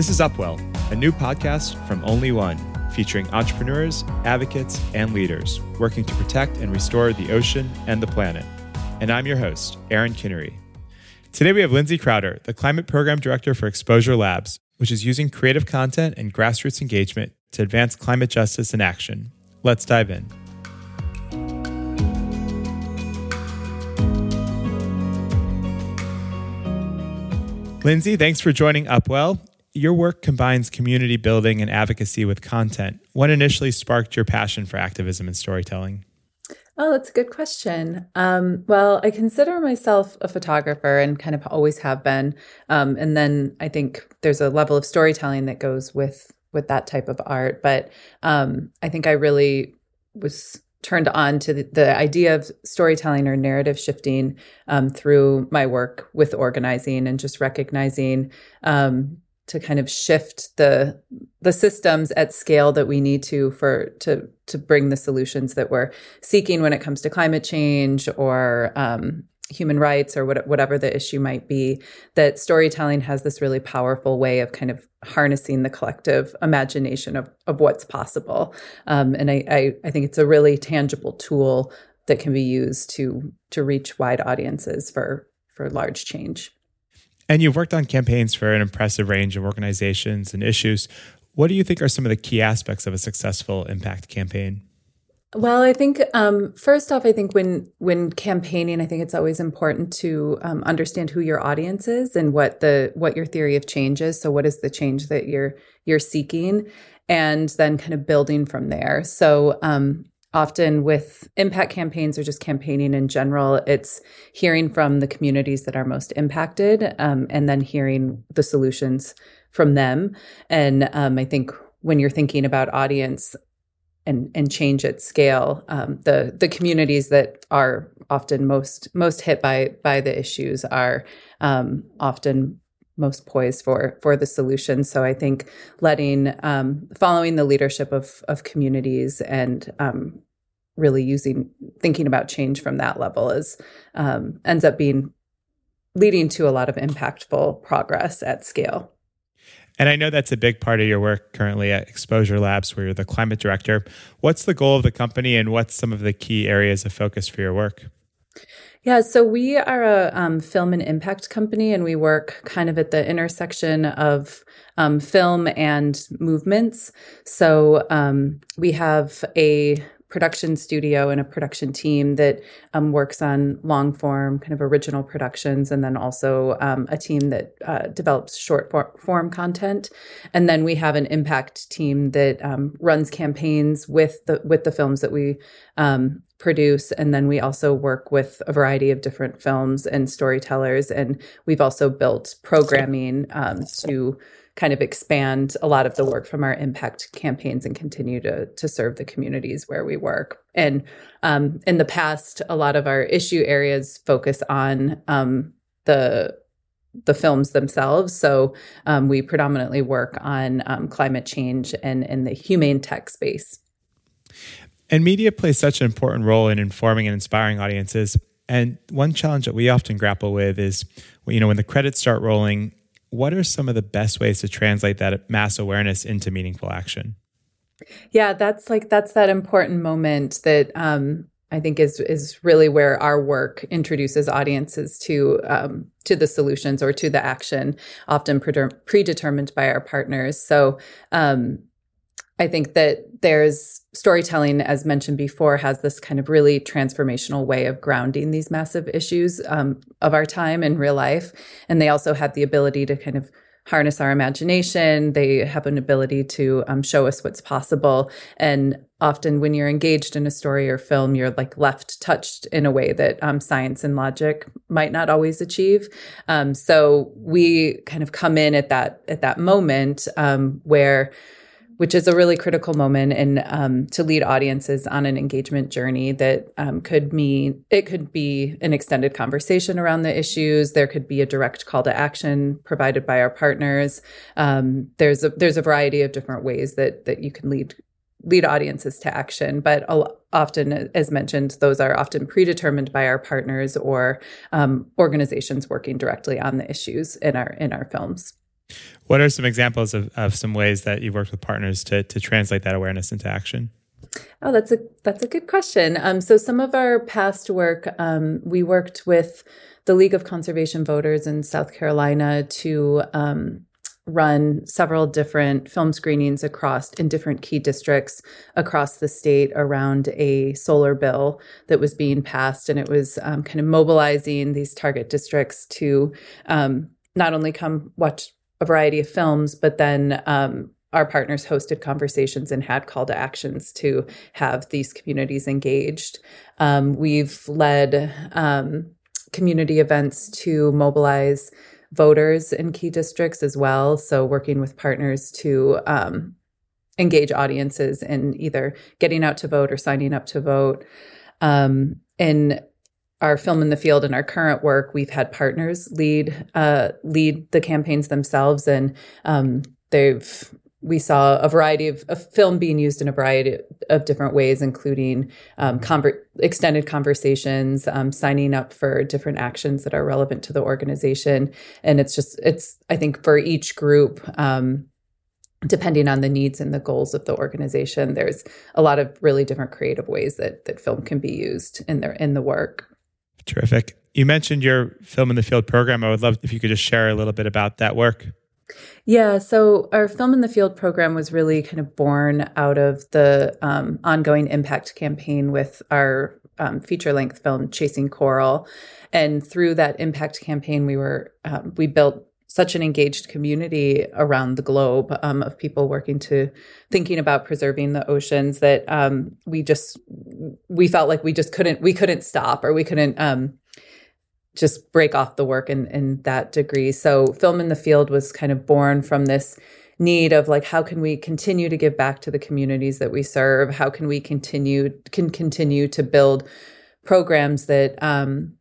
This is Upwell, a new podcast from Only One, featuring entrepreneurs, advocates, and leaders working to protect and restore the ocean and the planet. And I'm your host, Aaron Kinnery. Today we have Lindsay Crowder, the Climate Program Director for Exposure Labs, which is using creative content and grassroots engagement to advance climate justice in action. Let's dive in. Lindsay, thanks for joining Upwell. Your work combines community building and advocacy with content. What initially sparked your passion for activism and storytelling? Oh, that's a good question. Um, well, I consider myself a photographer and kind of always have been. Um, and then I think there's a level of storytelling that goes with with that type of art. But um, I think I really was turned on to the, the idea of storytelling or narrative shifting um, through my work with organizing and just recognizing um, to kind of shift the the systems at scale that we need to for to to bring the solutions that we're seeking when it comes to climate change or um, human rights or what, whatever the issue might be, that storytelling has this really powerful way of kind of harnessing the collective imagination of, of what's possible. Um, and I, I, I think it's a really tangible tool that can be used to to reach wide audiences for for large change. And you've worked on campaigns for an impressive range of organizations and issues. What do you think are some of the key aspects of a successful impact campaign? Well, I think um, first off, I think when when campaigning, I think it's always important to um, understand who your audience is and what the what your theory of change is. So, what is the change that you're you're seeking, and then kind of building from there. So, um, often with impact campaigns or just campaigning in general, it's hearing from the communities that are most impacted, um, and then hearing the solutions from them. And um, I think when you're thinking about audience and and change at scale. Um, the the communities that are often most most hit by by the issues are um, often most poised for for the solution. So I think letting um, following the leadership of of communities and um, really using thinking about change from that level is um, ends up being leading to a lot of impactful progress at scale. And I know that's a big part of your work currently at Exposure Labs, where you're the climate director. What's the goal of the company and what's some of the key areas of focus for your work? Yeah, so we are a um, film and impact company, and we work kind of at the intersection of um, film and movements. So um, we have a production studio and a production team that um, works on long form, kind of original productions, and then also um, a team that uh, develops short form content. And then we have an impact team that um, runs campaigns with the with the films that we um, produce. And then we also work with a variety of different films and storytellers. And we've also built programming um, to kind of expand a lot of the work from our impact campaigns and continue to to serve the communities where we work. And um, in the past, a lot of our issue areas focus on um, the the films themselves. So um, we predominantly work on um, climate change and in the humane tech space. And media plays such an important role in informing and inspiring audiences. And one challenge that we often grapple with is, you know, when the credits start rolling, what are some of the best ways to translate that mass awareness into meaningful action? Yeah, that's like that's that important moment that um, I think is is really where our work introduces audiences to um, to the solutions or to the action, often predetermined by our partners. So um, I think that there's storytelling, as mentioned before, has this kind of really transformational way of grounding these massive issues um, of our time in real life. And they also have the ability to kind of harness our imagination. They have an ability to um, show us what's possible. And often, when you're engaged in a story or film, you're like left touched in a way that um, science and logic might not always achieve. Um, so we kind of come in at that at that moment um, where which is a really critical moment and um, to lead audiences on an engagement journey that um, could mean it could be an extended conversation around the issues. There could be a direct call to action provided by our partners. Um, there's a there's a variety of different ways that that you can lead lead audiences to action, but often, as mentioned, those are often predetermined by our partners or um, organizations working directly on the issues in our in our films. What are some examples of, of some ways that you've worked with partners to, to translate that awareness into action? Oh, that's a that's a good question. Um, so some of our past work, um, we worked with the League of Conservation Voters in South Carolina to um, run several different film screenings across in different key districts across the state around a solar bill that was being passed, and it was um, kind of mobilizing these target districts to um, not only come watch a variety of films, but then um, our partners hosted conversations and had call to actions to have these communities engaged. Um, we've led um, community events to mobilize voters in key districts as well. So, working with partners to um, engage audiences in either getting out to vote or signing up to vote. Um, in our film in the field and our current work, we've had partners lead uh, lead the campaigns themselves, and um, they've we saw a variety of, of, film being used in a variety of different ways, including um, conver- extended conversations, um, signing up for different actions that are relevant to the organization. And it's just, it's, I think for each group, um, depending on the needs and the goals of the organization, there's a lot of really different creative ways that, that film can be used in their, in the work. Terrific. You mentioned your film in the field program. I would love if you could just share a little bit about that work. Yeah, so our Film in the Field program was really kind of born out of the um, ongoing impact campaign with our um, feature length film Chasing Coral, and through that impact campaign, we were um, we built such an engaged community around the globe um, of people working to thinking about preserving the oceans that um, we just we felt like we just couldn't we couldn't stop or we couldn't um, just break off the work in, in that degree. So film in the field was kind of born from this need of like how can we continue to give back to the communities that we serve? How can we continue can continue to build programs that um,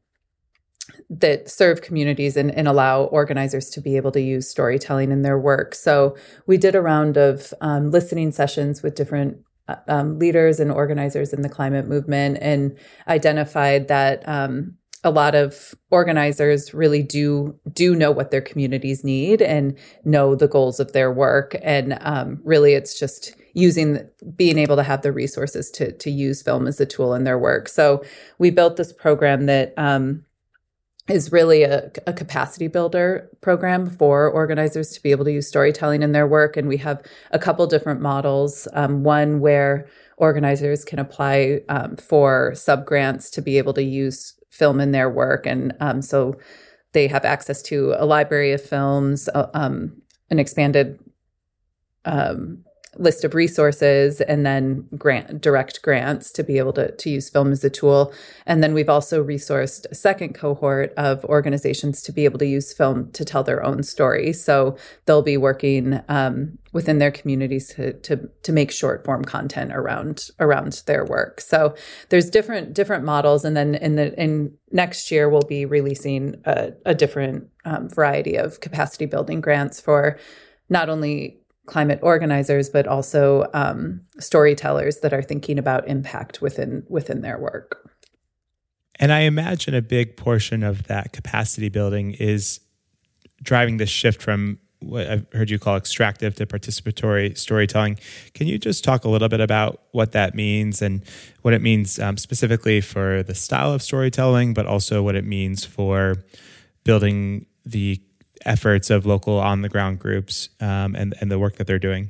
that serve communities and, and, allow organizers to be able to use storytelling in their work. So we did a round of um, listening sessions with different uh, um, leaders and organizers in the climate movement and identified that um, a lot of organizers really do do know what their communities need and know the goals of their work and um, really it's just using being able to have the resources to to use film as a tool in their work so we built this program that um, is really a, a, capacity builder program for organizers to be able to use storytelling in their work and we have a couple different models um, one where organizers can apply um, for sub grants to be able to use film in their work. And um, so they have access to a library of films, uh, um, an expanded um, list of resources and then grant direct grants to be able to, to use film as a tool. And then we've also resourced a second cohort of organizations to be able to use film to tell their own story. So they'll be working um, within their communities to, to to make short form content around around their work. So there's different different models. And then in the in next year we'll be releasing a, a different um, variety of capacity building grants for not only climate organizers, but also um, storytellers that are thinking about impact within within their work. And I imagine a big portion of that capacity building is driving this shift from what I've heard you call extractive to participatory storytelling. Can you just talk a little bit about what that means and what it means um, specifically for the style of storytelling, but also what it means for building the efforts of local on the ground groups um, and and the work that they're doing?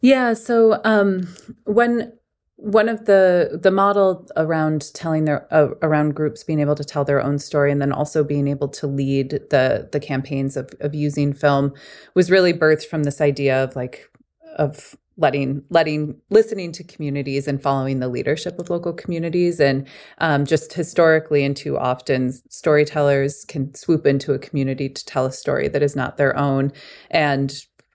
Yeah. So um, when one of the the model around telling their uh, around groups being able to tell their own story and then also being able to lead the the campaigns of of using film was really birthed from this idea of like of letting letting listening to communities and following the leadership of local communities. And um, just historically and too often storytellers can swoop into a community to tell a story that is not their own. And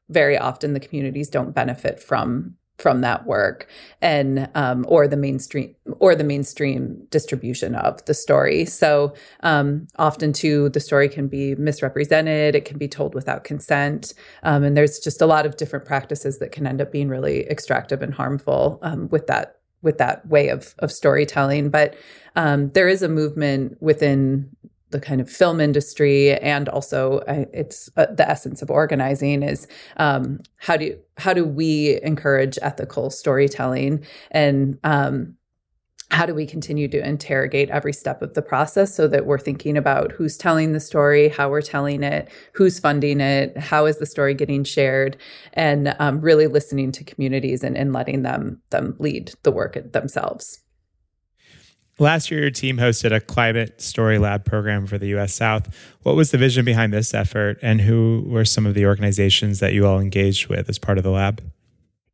very often the communities don't benefit from from that work and um, or the mainstream or the mainstream distribution of the story. So um, often too the story can be misrepresented. It can be told without consent. Um, and there's just a lot of different practices that can end up being really extractive and harmful um, with that with that way of of storytelling. But um, there is a movement within the kind of film industry and also uh, it's uh, the essence of organizing is um, how do how do we encourage ethical storytelling and um, how do we continue to interrogate every step of the process so that we're thinking about who's telling the story, how we're telling it, who's funding it, how is the story getting shared, and um, really listening to communities and, and letting them them lead the work themselves. Last year, your team hosted a climate story lab program for the U.S. South. What was the vision behind this effort, and who were some of the organizations that you all engaged with as part of the lab?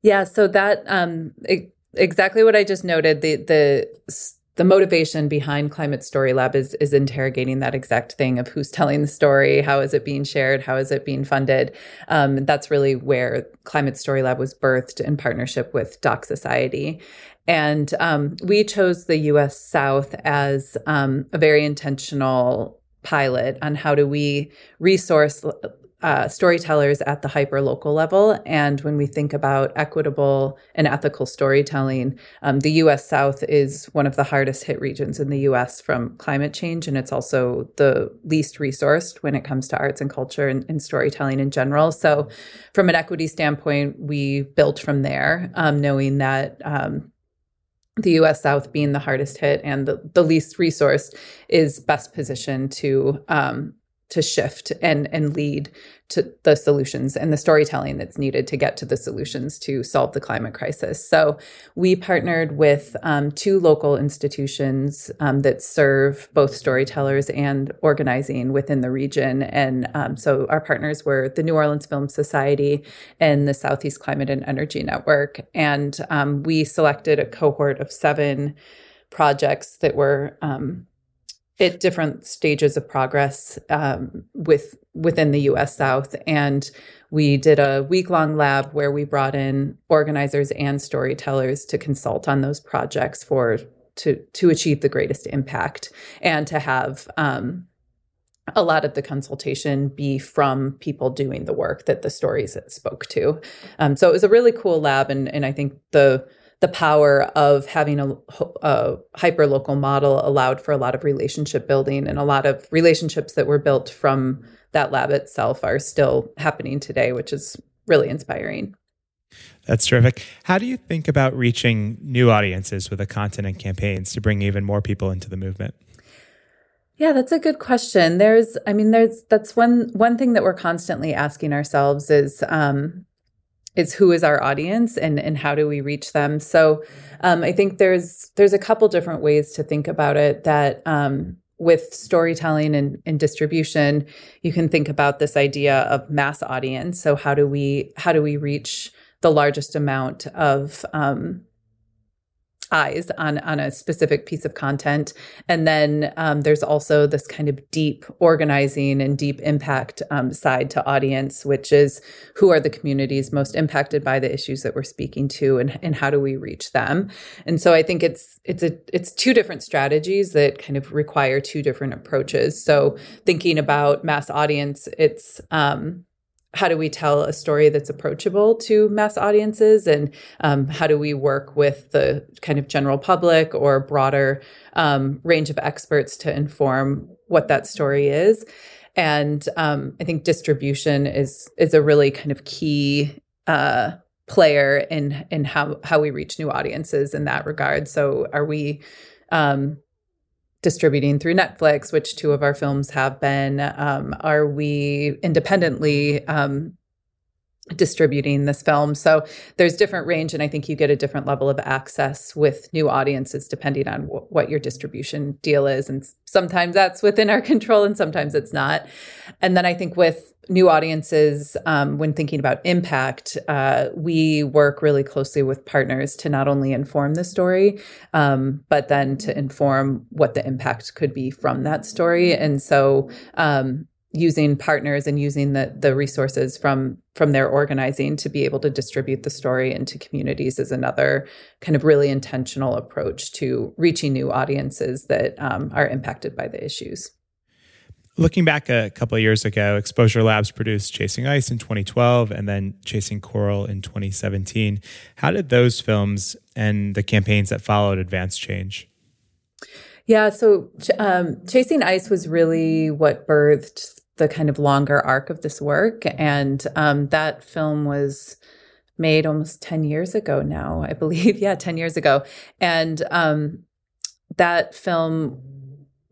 Yeah, so that um, it, exactly what I just noted. The the the motivation behind Climate Story Lab is is interrogating that exact thing of who's telling the story, how is it being shared, how is it being funded. Um, that's really where Climate Story Lab was birthed in partnership with Doc Society. And um, we chose the US South as um, a very intentional pilot on how do we resource uh, storytellers at the hyper local level. And when we think about equitable and ethical storytelling, um, the US South is one of the hardest hit regions in the US from climate change. And it's also the least resourced when it comes to arts and culture and, and storytelling in general. So, from an equity standpoint, we built from there, um, knowing that. Um, the US South being the hardest hit and the, the least resourced is best positioned to um, to shift and and lead to the solutions and the storytelling that's needed to get to the solutions to solve the climate crisis. So we partnered with um, two local institutions um, that serve both storytellers and organizing within the region. And um, so our partners were the New Orleans Film Society and the Southeast Climate and Energy Network. And um, we selected a cohort of seven projects that were um, at different stages of progress um, with within the U.S. South, and we did a week long lab where we brought in organizers and storytellers to consult on those projects for to to achieve the greatest impact and to have um, a lot of the consultation be from people doing the work that the stories spoke to. Um, so it was a really cool lab, and and I think the the power of having a, a hyper local model allowed for a lot of relationship building and a lot of relationships that were built from that lab itself are still happening today, which is really inspiring. That's terrific. How do you think about reaching new audiences with the content and campaigns to bring even more people into the movement? Yeah, that's a good question. There's, I mean, there's that's one one thing that we're constantly asking ourselves is, um, is who is our audience and and how do we reach them. So um, i think there's there's a couple different ways to think about it that um, with storytelling and, and, distribution you can think about this idea of mass audience. So how do we how do we reach the largest amount of um, eyes on on a specific piece of content. And then um, there's also this kind of deep organizing and deep impact um, side to audience which is who are the communities most impacted by the issues that we're speaking to and, and how do we reach them? And so i think it's it's a it's two different strategies that kind of require two different approaches. So thinking about mass audience it's um, how do we tell a story that's approachable to mass audiences? And um, how do we work with the kind of general public or broader um, range of experts to inform what that story is? And um, i think distribution is is a really kind of key uh, player in in how how we reach new audiences in that regard. So are we um, distributing through Netflix, which two of our films have been? Um, are we independently um, distributing this film? So there's different range, and I think you get a different level of access with new audiences depending on w- what your distribution deal is. And sometimes that's within our control, and sometimes it's not. And then I think with new audiences, um, when thinking about impact, uh, we work really closely with partners to not only inform the story, um, but then to inform what the impact could be from that story. And so, um, using partners and using the the resources from from their organizing to be able to distribute the story into communities is another kind of really intentional approach to reaching new audiences that um, are impacted by the issues. Looking back a couple of years ago, Exposure Labs produced Chasing Ice in 2012 and then Chasing Coral in 2017. How did those films and the campaigns that followed advance change? Yeah, so um, Chasing Ice was really what birthed the kind of longer arc of this work. And um, that film was made almost 10 years ago now, I believe. Yeah, 10 years ago. And um, that film,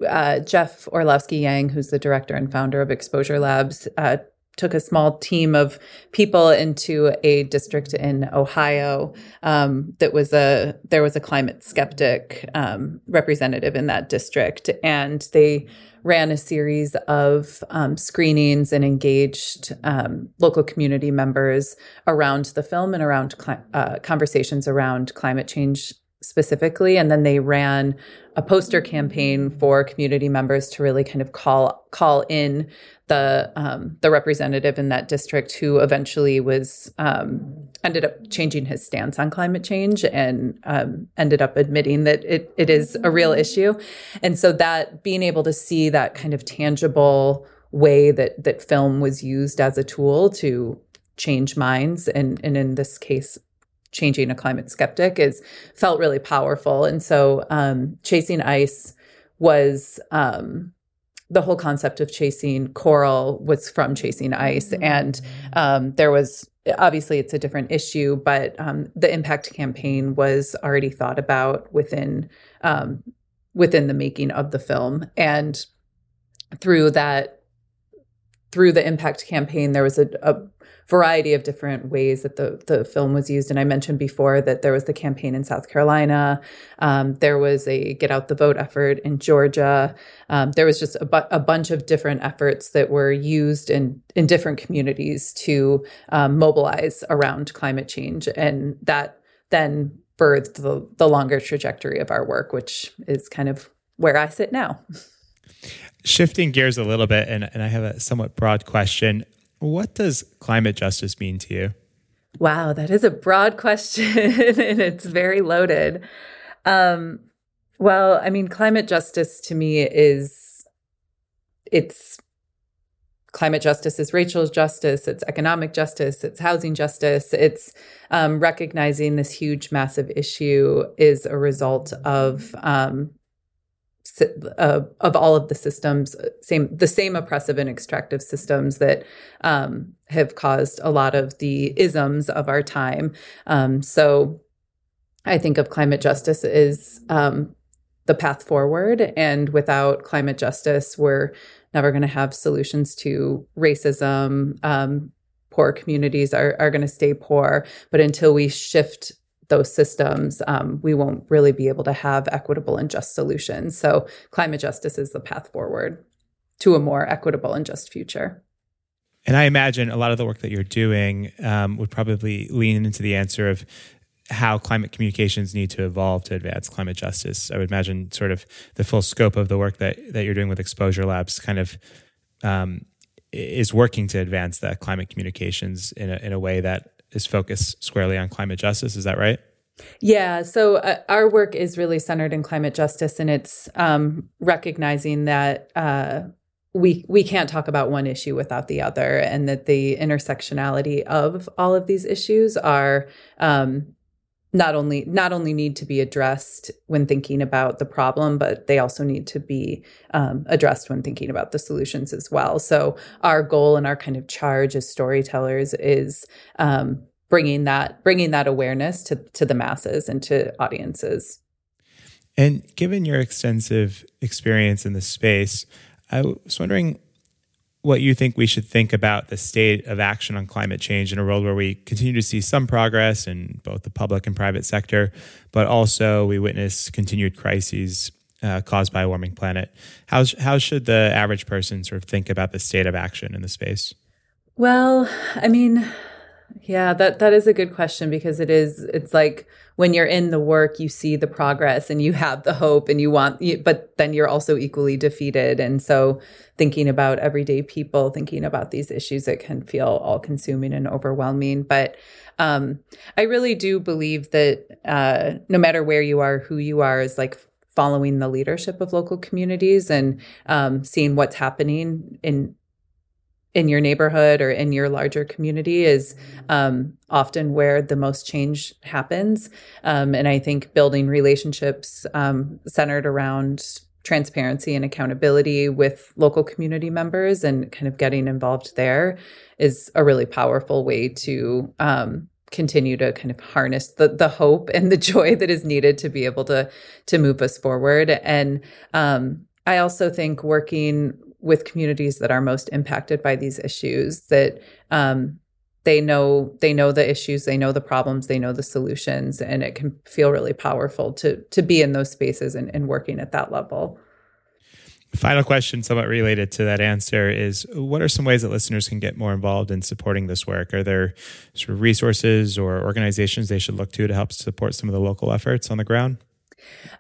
uh, Jeff Orlowski-Yang, who's the director and founder of Exposure Labs, uh, took a small team of people into a district in Ohio um, that was a there was a climate skeptic um, representative in that district, and they ran a series of um, screenings and engaged um, local community members around the film and around cli- uh, conversations around climate change specifically and then they ran a poster campaign for community members to really kind of call call in the um, the representative in that district who eventually was um, ended up changing his stance on climate change and um, ended up admitting that it it is a real issue. And so that being able to see that kind of tangible way that that film was used as a tool to change minds and and in this case changing a climate skeptic is felt really powerful. And so um, chasing ice was um, the whole concept of chasing coral was from chasing ice. Mm-hmm. And um, there was obviously it's a different issue, but um, the impact campaign was already thought about within um, within the making of the film. And through that through the impact campaign, there was a, a variety of different ways that the the film was used. And I mentioned before that there was the campaign in South Carolina. Um, there was a Get Out the Vote effort in Georgia. Um, there was just a, bu- a, bunch of different efforts that were used in in different communities to um, mobilize around climate change, and that then birthed the, the longer trajectory of our work, which is kind of where I sit now. Shifting gears a little bit, and, and I have a somewhat broad question. What does climate justice mean to you? Wow, that is a broad question and it's very loaded. Um, well, I mean, climate justice to me is it's climate justice is racial justice, it's economic justice, it's housing justice, it's um, recognizing this huge, massive issue is a result of um, uh, of all of the systems, same the same oppressive and extractive systems that um, have caused a lot of the isms of our time. Um, so, I think of climate justice as um, the path forward, and without climate justice, we're never going to have solutions to racism. Um, poor communities are are going to stay poor, but until we shift those systems, um, we won't really be able to have equitable and just solutions. So, climate justice is the path forward to a more equitable and just future. And I imagine a lot of the work that you're doing um, would probably lean into the answer of how climate communications need to evolve to advance climate justice. I would imagine sort of the full scope of the work that, that you're doing with Exposure Labs kind of um, is working to advance that climate communications in a, in a way that is focused squarely on climate justice. Is that right? Yeah. So uh, our work is really centered in climate justice, and it's um, recognizing that. Uh, we we can't talk about one issue without the other, and that the intersectionality of all of these issues are um, not only not only need to be addressed when thinking about the problem, but they also need to be um, addressed when thinking about the solutions as well. So our goal and our kind of charge as storytellers is um, bringing that bringing that awareness to to the masses and to audiences. And given your extensive experience in this space, I was wondering what you think we should think about the state of action on climate change in a world where we continue to see some progress in both the public and private sector, but also we witness continued crises uh, caused by a warming planet. How, how should the average person sort of think about the state of action in the space? Well, I mean, yeah, that that is a good question because it is it's like when you're in the work you see the progress and you have the hope and you want but then you're also equally defeated. And so thinking about everyday people thinking about these issues it can feel all consuming and overwhelming. But um, I really do believe that uh, no matter where you are who you are is like following the leadership of local communities and um, seeing what's happening in in your neighborhood or in your larger community is um, often where the most change happens. Um, and I think building relationships um, centered around transparency and accountability with local community members and kind of getting involved there is a really powerful way to um, continue to kind of harness the the hope and the joy that is needed to be able to to move us forward and um, I also think working with communities that are most impacted by these issues that um, they know they know the issues they know the problems they know the solutions and it can feel really powerful to to be in those spaces and, and working at that level. Final question somewhat related to that answer is what are some ways that listeners can get more involved in supporting this work? Are there sort of resources or organizations they should look to to help support some of the local efforts on the ground?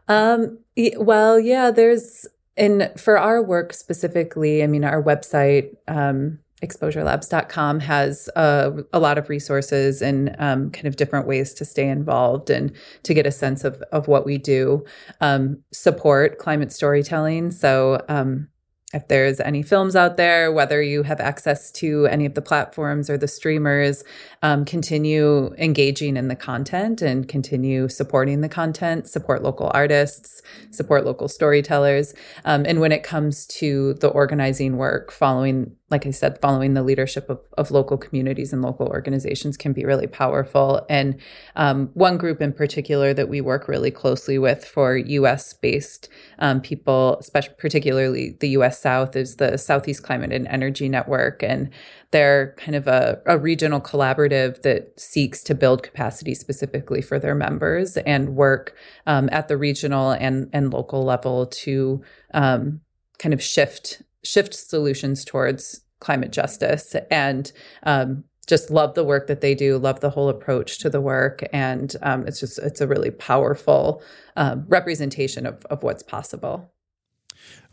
Um, well yeah there's and for our work specifically, I mean, our website, um, exposurelabs.com has uh, a lot of resources and um, kind of different ways to stay involved and to get a sense of, of what we do. Um, support climate storytelling. So, um, if there's any films out there, whether you have access to any of the platforms or the streamers, um, continue engaging in the content and continue supporting the content, support local artists, support local storytellers. Um, and when it comes to the organizing work, following like I said, following the leadership of, of local communities and local organizations can be really powerful. And um, one group in particular that we work really closely with for US based um, people, particularly the US South, is the Southeast Climate and Energy Network. And they're kind of a, a regional collaborative that seeks to build capacity specifically for their members and work um, at the regional and, and local level to um, kind of shift shift solutions towards climate justice and um, just love the work that they do love the whole approach to the work and um, it's just it's a really powerful um, representation of, of what's possible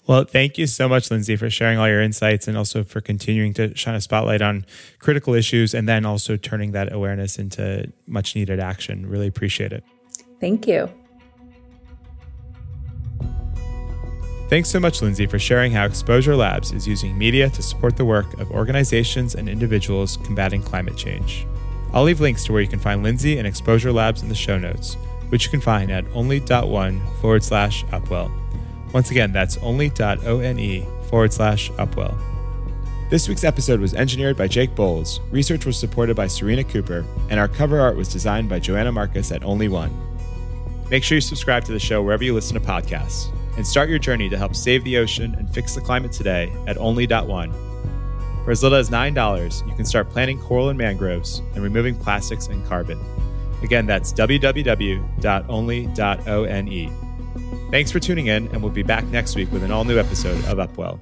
well, thank you so much, Lindsay, for sharing all your insights and also for continuing to shine a spotlight on critical issues and then also turning that awareness into much needed action. Really appreciate it. Thank you. Thanks so much, Lindsay, for sharing how Exposure Labs is using media to support the work of organizations and individuals combating climate change. I'll leave links to where you can find Lindsay and Exposure Labs in the show notes, which you can find at only.one forward slash upwell. Once again, that's only.one forward slash upwell. This week's episode was engineered by Jake Bowles, research was supported by Serena Cooper, and our cover art was designed by Joanna Marcus at Only One. Make sure you subscribe to the show wherever you listen to podcasts and start your journey to help save the ocean and fix the climate today at only.one. For as little as $9, you can start planting coral and mangroves and removing plastics and carbon. Again, that's www.only.one. Thanks for tuning in, and we'll be back next week with an all new episode of Upwell.